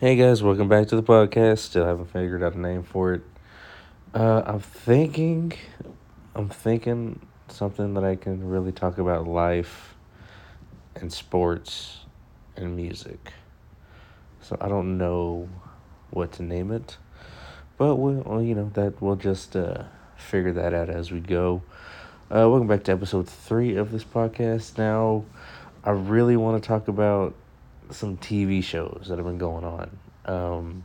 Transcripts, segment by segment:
Hey guys, welcome back to the podcast. Still haven't figured out a name for it. Uh, I'm thinking, I'm thinking something that I can really talk about life and sports and music. So I don't know what to name it, but we'll, you know, that we'll just uh, figure that out as we go. Uh, welcome back to episode three of this podcast. Now, I really want to talk about some TV shows that have been going on. Um,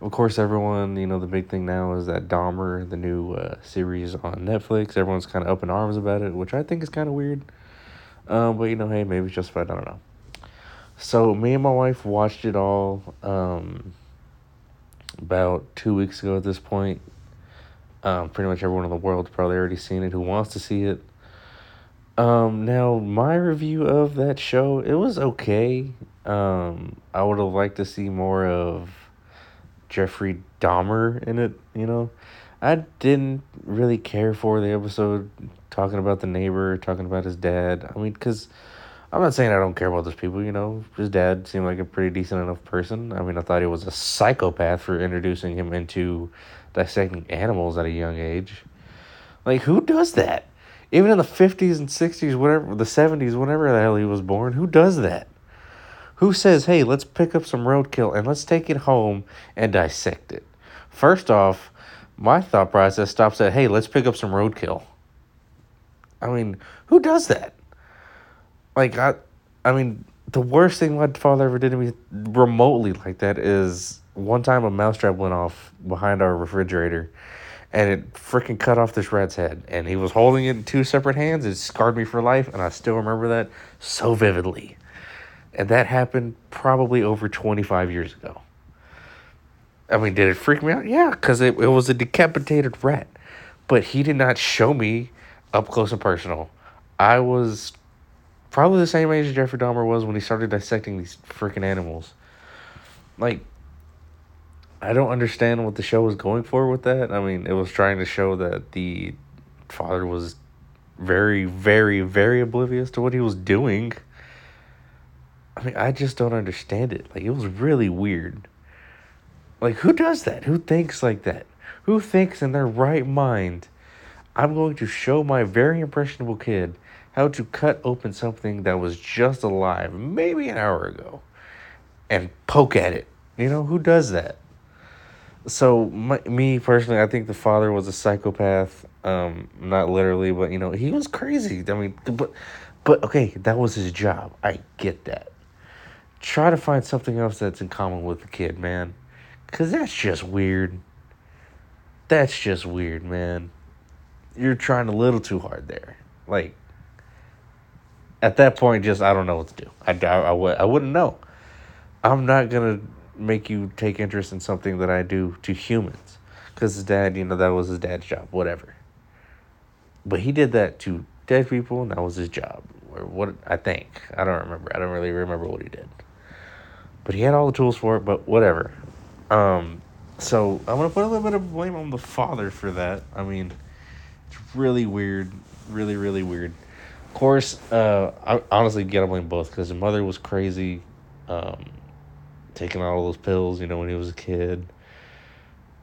of course, everyone, you know, the big thing now is that Dahmer, the new uh, series on Netflix. Everyone's kind of up in arms about it, which I think is kind of weird. Um, but you know, hey, maybe it's justified. I don't know. So me and my wife watched it all um, about two weeks ago. At this point, um, pretty much everyone in the world probably already seen it who wants to see it. Um, now my review of that show, it was okay. Um, I would have liked to see more of Jeffrey Dahmer in it, you know. I didn't really care for the episode talking about the neighbor, talking about his dad. I mean, because I'm not saying I don't care about those people, you know. His dad seemed like a pretty decent enough person. I mean, I thought he was a psychopath for introducing him into dissecting animals at a young age. Like, who does that? Even in the 50s and 60s, whatever, the 70s, whatever the hell he was born, who does that? Who says, hey, let's pick up some roadkill and let's take it home and dissect it? First off, my thought process stops at, hey, let's pick up some roadkill. I mean, who does that? Like, I, I mean, the worst thing my father ever did to me remotely like that is one time a mousetrap went off behind our refrigerator and it freaking cut off this rat's head. And he was holding it in two separate hands. It scarred me for life, and I still remember that so vividly. And that happened probably over 25 years ago. I mean, did it freak me out? Yeah, because it, it was a decapitated rat. But he did not show me up close and personal. I was probably the same age as Jeffrey Dahmer was when he started dissecting these freaking animals. Like, I don't understand what the show was going for with that. I mean, it was trying to show that the father was very, very, very oblivious to what he was doing. I mean, I just don't understand it. Like, it was really weird. Like, who does that? Who thinks like that? Who thinks in their right mind, I'm going to show my very impressionable kid how to cut open something that was just alive, maybe an hour ago, and poke at it? You know, who does that? So my, me personally, I think the father was a psychopath. Um, not literally, but you know, he was crazy. I mean, but, but okay, that was his job. I get that. Try to find something else that's in common with the kid, man, cause that's just weird. That's just weird, man. You're trying a little too hard there. Like, at that point, just I don't know what to do. I, I, I, I wouldn't know. I'm not gonna make you take interest in something that I do to humans. Because his dad, you know, that was his dad's job, whatever. But he did that to dead people, and that was his job. Or what I think. I don't remember. I don't really remember what he did. But he had all the tools for it, but whatever. Um, so I'm gonna put a little bit of blame on the father for that. I mean, it's really weird, really, really weird. Of course, uh, I honestly gotta blame both because the mother was crazy. Um, taking all those pills, you know, when he was a kid.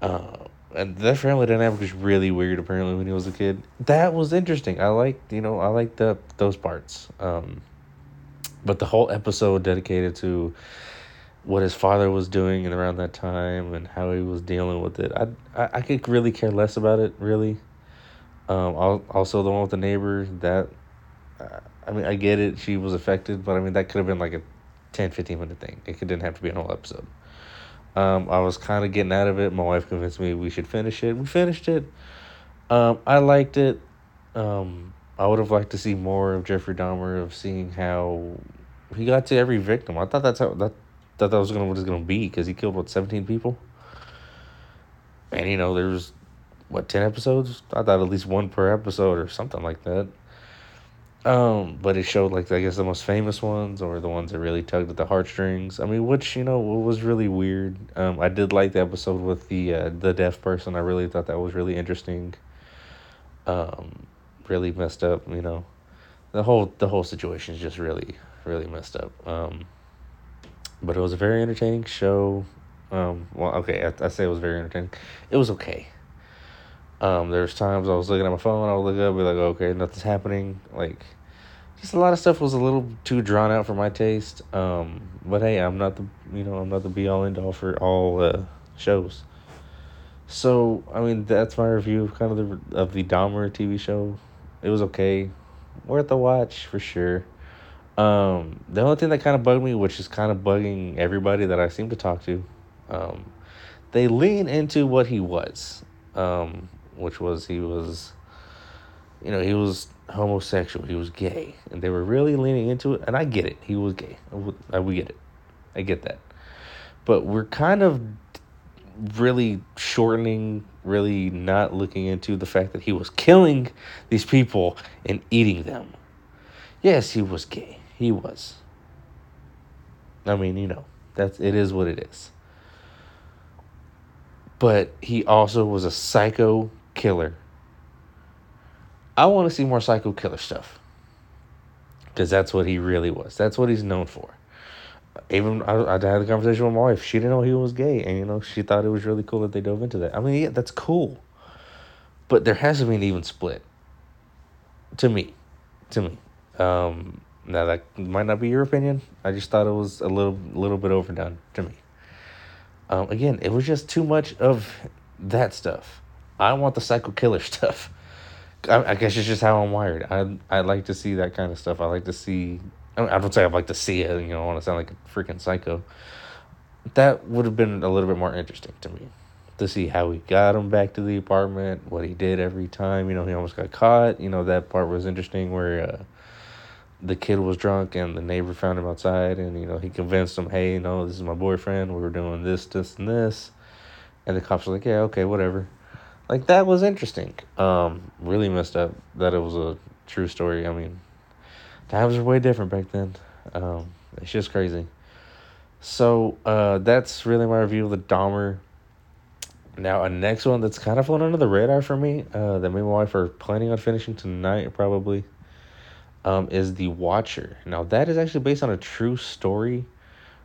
Uh, and that family dynamic was really weird apparently when he was a kid. That was interesting. I liked, you know, I liked the those parts. Um, but the whole episode dedicated to what his father was doing and around that time and how he was dealing with it. I I, I could really care less about it, really. Um, also the one with the neighbor that, uh, I mean, I get it. She was affected, but I mean that could have been like a 10, 15 minute thing. It didn't have to be a whole episode. Um, I was kind of getting out of it. My wife convinced me we should finish it. We finished it. Um, I liked it. Um, I would have liked to see more of Jeffrey Dahmer, of seeing how he got to every victim. I thought that's how that thought that was gonna what gonna be because he killed what seventeen people. And you know, there's what ten episodes. I thought at least one per episode or something like that. Um, but it showed like I guess the most famous ones or the ones that really tugged at the heartstrings. I mean, which you know was really weird. Um, I did like the episode with the uh, the deaf person. I really thought that was really interesting. Um, really messed up. You know, the whole the whole situation is just really really messed up. Um, but it was a very entertaining show. Um, well, okay, I, I say it was very entertaining. It was okay. Um, there's times I was looking at my phone, I would look up, be like, okay, nothing's happening. Like, just a lot of stuff was a little too drawn out for my taste. Um, but hey, I'm not the you know I'm not the be all end all for all uh, shows. So I mean that's my review of kind of the of the Dahmer TV show. It was okay, worth a watch for sure. Um, the only thing that kind of bugged me, which is kind of bugging everybody that I seem to talk to, um, they lean into what he was, um, which was he was, you know, he was homosexual, he was gay, and they were really leaning into it. And I get it, he was gay. I, we get it, I get that, but we're kind of really shortening, really not looking into the fact that he was killing these people and eating them. Yes, he was gay. He was. I mean, you know, that's it is what it is. But he also was a psycho killer. I want to see more psycho killer stuff. Because that's what he really was. That's what he's known for even I, I had a conversation with my wife. She didn't know he was gay, and you know she thought it was really cool that they dove into that. I mean, yeah, that's cool, but there has to be an even split. To me, to me, um, now that might not be your opinion. I just thought it was a little little bit overdone to me. Um, again, it was just too much of that stuff. I want the psycho killer stuff. I, I guess it's just how I'm wired. I I like to see that kind of stuff. I like to see I don't say I'd like to see it. You know, I want to sound like a freaking psycho. That would have been a little bit more interesting to me to see how he got him back to the apartment, what he did every time. You know, he almost got caught. You know, that part was interesting where uh, the kid was drunk and the neighbor found him outside, and you know, he convinced him, "Hey, you know, this is my boyfriend. We were doing this, this, and this." And the cops were like, "Yeah, okay, whatever." Like that was interesting. Um, really messed up that it was a true story. I mean, times were way different back then. Um, it's just crazy. So uh, that's really my review of the Dahmer. Now, a next one that's kind of flown under the radar for me, uh, that me and my wife are planning on finishing tonight, probably, um, is The Watcher. Now, that is actually based on a true story.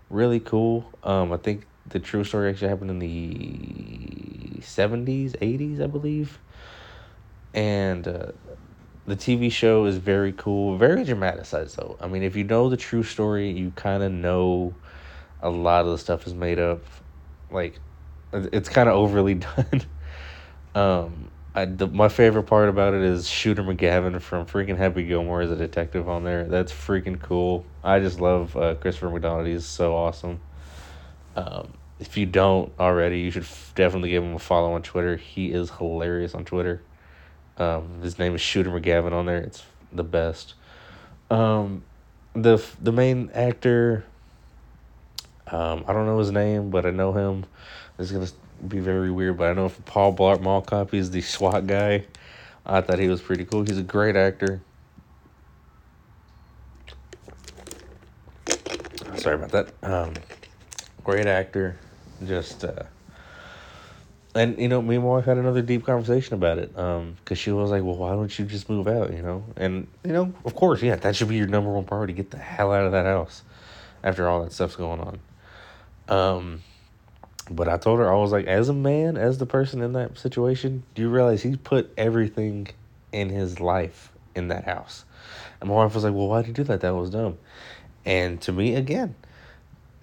Really cool. Um, I think the true story actually happened in the 70s, 80s, I believe. And uh, the TV show is very cool, very dramatized though. I mean, if you know the true story, you kind of know a lot of the stuff is made up. Like, it's kind of overly done. um, I the, my favorite part about it is Shooter McGavin from freaking Happy Gilmore as a detective on there. That's freaking cool. I just love uh, Christopher McDonald. He's so awesome. Um, if you don't already, you should definitely give him a follow on Twitter. He is hilarious on Twitter. Um, his name is Shooter McGavin on there. It's the best. Um, the the main actor. Um, I don't know his name, but I know him. It's gonna be very weird, but I know if Paul Blart Mall Cop is the SWAT guy. I thought he was pretty cool. He's a great actor. Sorry about that. Great actor. Just uh, and you know, me and my wife had another deep conversation about it. Um, because she was like, "Well, why don't you just move out?" You know, and you know, of course, yeah, that should be your number one priority. Get the hell out of that house after all that stuff's going on. Um, but I told her I was like, as a man, as the person in that situation, do you realize he put everything in his life in that house? And my wife was like, "Well, why did you do that? That was dumb." And to me, again,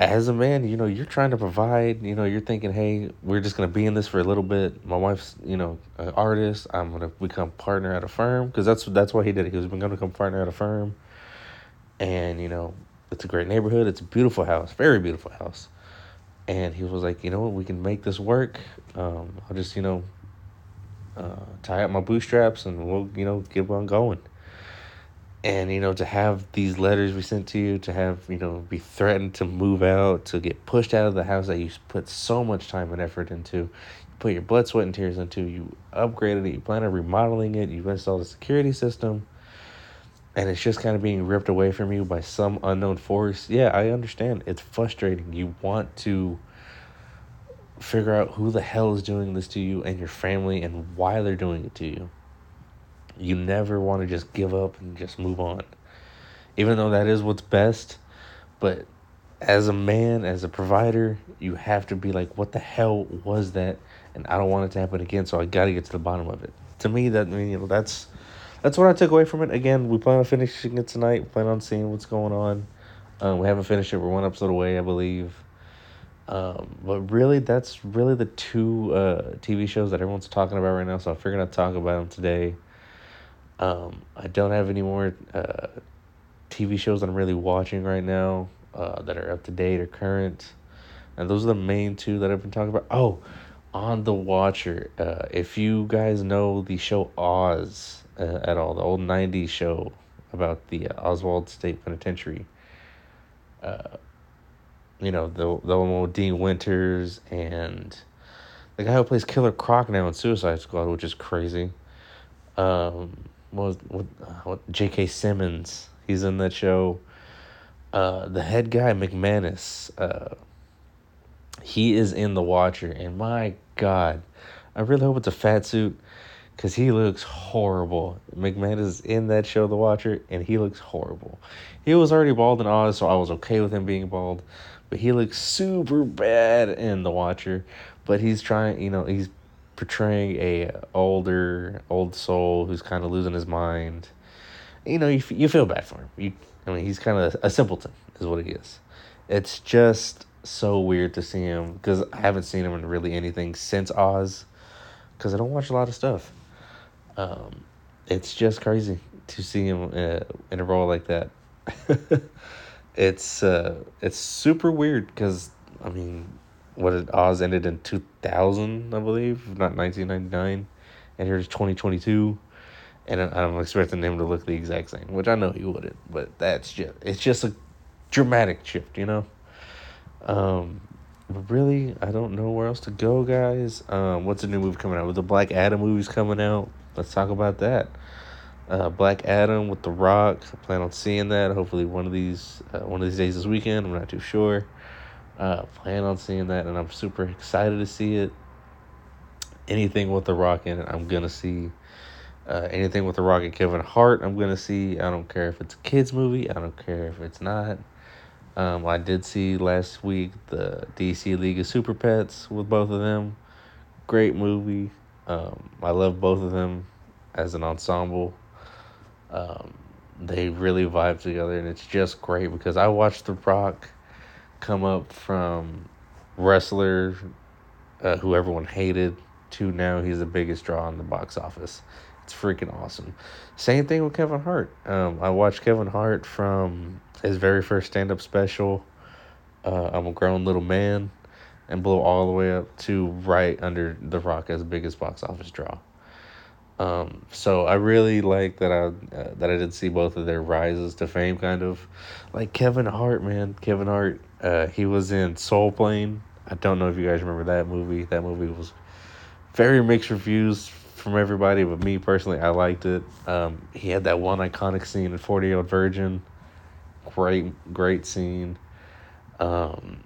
as a man, you know, you're trying to provide, you know, you're thinking, hey, we're just going to be in this for a little bit. My wife's, you know, an artist. I'm going to become partner at a firm because that's that's why he did it. He was going to become partner at a firm. And, you know, it's a great neighborhood. It's a beautiful house, very beautiful house. And he was like, you know what, we can make this work. Um, I'll just, you know, uh, tie up my bootstraps and we'll, you know, get on going and you know to have these letters be sent to you to have you know be threatened to move out to get pushed out of the house that you put so much time and effort into you put your blood sweat and tears into you upgraded it you plan on remodeling it you've installed a security system and it's just kind of being ripped away from you by some unknown force. Yeah i understand. It's frustrating. You want to figure out who the hell is doing this to you and your family and why they're doing it to you you never want to just give up and just move on. Even though that is what's best, but as a man, as a provider, you have to be like, what the hell was that? And I don't want it to happen again, so I got to get to the bottom of it. To me, that you know, that's that's what I took away from it. Again, we plan on finishing it tonight. We plan on seeing what's going on. Um, we haven't finished it. We're one episode away, I believe. Um, but really, that's really the two uh, TV shows that everyone's talking about right now. So I figured I'd talk about them today. Um, I don't have any more uh, TV shows that I'm really watching right now uh, that are up to date or current. And those are the main two that I've been talking about. Oh, on The Watcher. Uh, if you guys know the show Oz uh, at all, the old 90s show about the uh, Oswald State Penitentiary. Uh, you know, the, the one with Dean Winters and the guy who plays Killer Croc now in Suicide Squad, which is crazy. Um, what was what, what J.K. Simmons? He's in that show. Uh, the head guy McManus. Uh, he is in The Watcher, and my God, I really hope it's a fat suit, cause he looks horrible. McManus is in that show, The Watcher, and he looks horrible. He was already bald in Oz, so I was okay with him being bald, but he looks super bad in The Watcher. But he's trying, you know, he's portraying a older old soul who's kind of losing his mind. You know, you you feel bad for him. You, I mean, he's kind of a simpleton, is what he is. It's just so weird to see him because I haven't seen him in really anything since Oz, because I don't watch a lot of stuff. Um, it's just crazy to see him uh, in a role like that. it's uh, it's super weird because I mean, what did Oz ended in two thousand, I believe, not nineteen ninety nine, and here's twenty twenty two, and I'm expecting him to look the exact same, which I know he wouldn't, but that's just it's just a dramatic shift, you know. Um, but really, I don't know where else to go, guys. Um, what's a new movie coming out? With the Black Adam movies coming out, let's talk about that. Uh, Black Adam with The Rock. I plan on seeing that. Hopefully, one of these uh, one of these days this weekend. I'm not too sure. Uh, plan on seeing that, and I'm super excited to see it. Anything with The Rock in it, I'm gonna see. Uh, anything with The Rock and Kevin Hart, I'm gonna see. I don't care if it's a kids movie. I don't care if it's not. Um, I did see last week the DC League of Super Pets with both of them. Great movie. Um, I love both of them as an ensemble. Um, they really vibe together, and it's just great because I watched The Rock come up from wrestler uh, who everyone hated to now he's the biggest draw in the box office. It's freaking awesome. Same thing with Kevin Hart. Um, I watched Kevin Hart from his very first stand up special, uh, I'm a Grown Little Man, and blew all the way up to right under The Rock as biggest box office draw. Um, so I really like that I uh, that I did see both of their rises to fame, kind of like Kevin Hart, man. Kevin Hart, uh, he was in Soul Plane. I don't know if you guys remember that movie. That movie was very mixed reviews from everybody, but me personally, I liked it. Um, he had that one iconic scene in Forty Year Old Virgin great great scene. Um,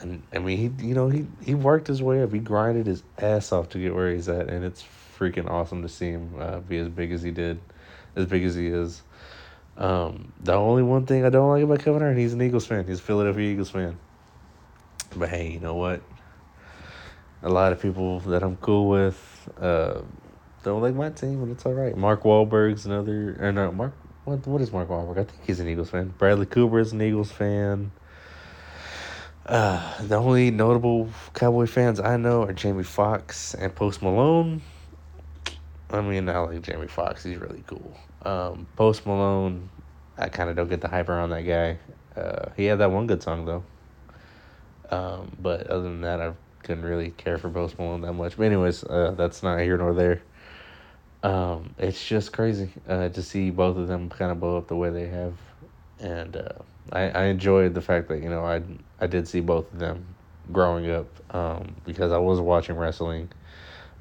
and I mean he you know he he worked his way up. He grinded his ass off to get where he's at, and it's freaking awesome to see him uh, be as big as he did, as big as he is. Um, the only one thing I don't like about Kevin Hart, he's an Eagles fan. He's a Philadelphia Eagles fan. But hey, you know what? A lot of people that I'm cool with uh, don't like my team, and it's all right. Mark Wahlberg's another, or no, Mark what what is Mark Wahlberg? I think he's an Eagles fan. Bradley Cooper is an Eagles fan. Uh, the only notable Cowboy fans I know are Jamie Foxx and Post Malone. I mean, I like Jamie Foxx. He's really cool. Um, Post Malone, I kind of don't get the hype around that guy. Uh, he had that one good song though. Um, but other than that, I couldn't really care for Post Malone that much. But anyways, uh, that's not here nor there. Um, it's just crazy uh, to see both of them kind of blow up the way they have, and uh, I I enjoyed the fact that you know I I did see both of them growing up um, because I was watching wrestling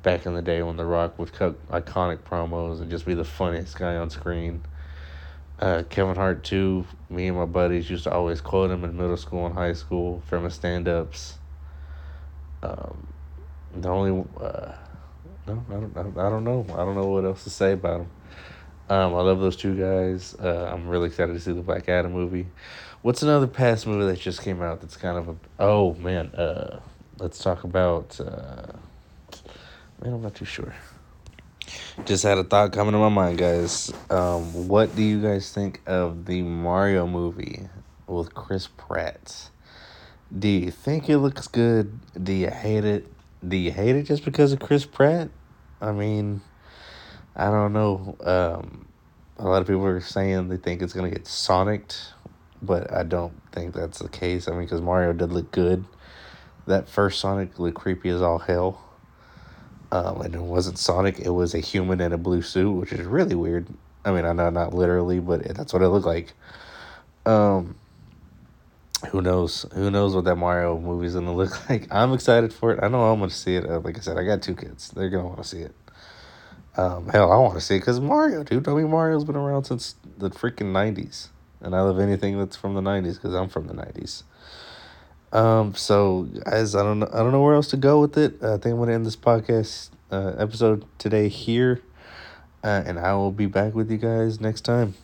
back in the day when The Rock would cut iconic promos and just be the funniest guy on screen. Uh, Kevin Hart too. Me and my buddies used to always quote him in middle school and high school from his stand ups. Um, the only uh, no, I don't, I don't know. I don't know what else to say about him. Um, I love those two guys. Uh, I'm really excited to see the Black Adam movie. What's another past movie that just came out that's kind of a oh man, uh, let's talk about uh, man, I'm not too sure. Just had a thought coming to my mind, guys. Um, what do you guys think of the Mario movie with Chris Pratt? Do you think it looks good? Do you hate it? Do you hate it just because of Chris Pratt? I mean, I don't know. Um, a lot of people are saying they think it's gonna get Sonicked, but I don't think that's the case. I mean, because Mario did look good. That first Sonic looked creepy as all hell. Um, and it wasn't Sonic; it was a human in a blue suit, which is really weird. I mean, I know not literally, but that's what it looked like. Um, who knows? Who knows what that Mario movie's gonna look like? I'm excited for it. I know I'm gonna see it. Uh, like I said, I got two kids; they're gonna want to see it. Um, hell, I want to see it because Mario, dude. I mean, Mario's been around since the freaking '90s, and I love anything that's from the '90s because I'm from the '90s. Um, so as I don't know, I don't know where else to go with it. I think I'm gonna end this podcast uh, episode today here, uh, and I will be back with you guys next time.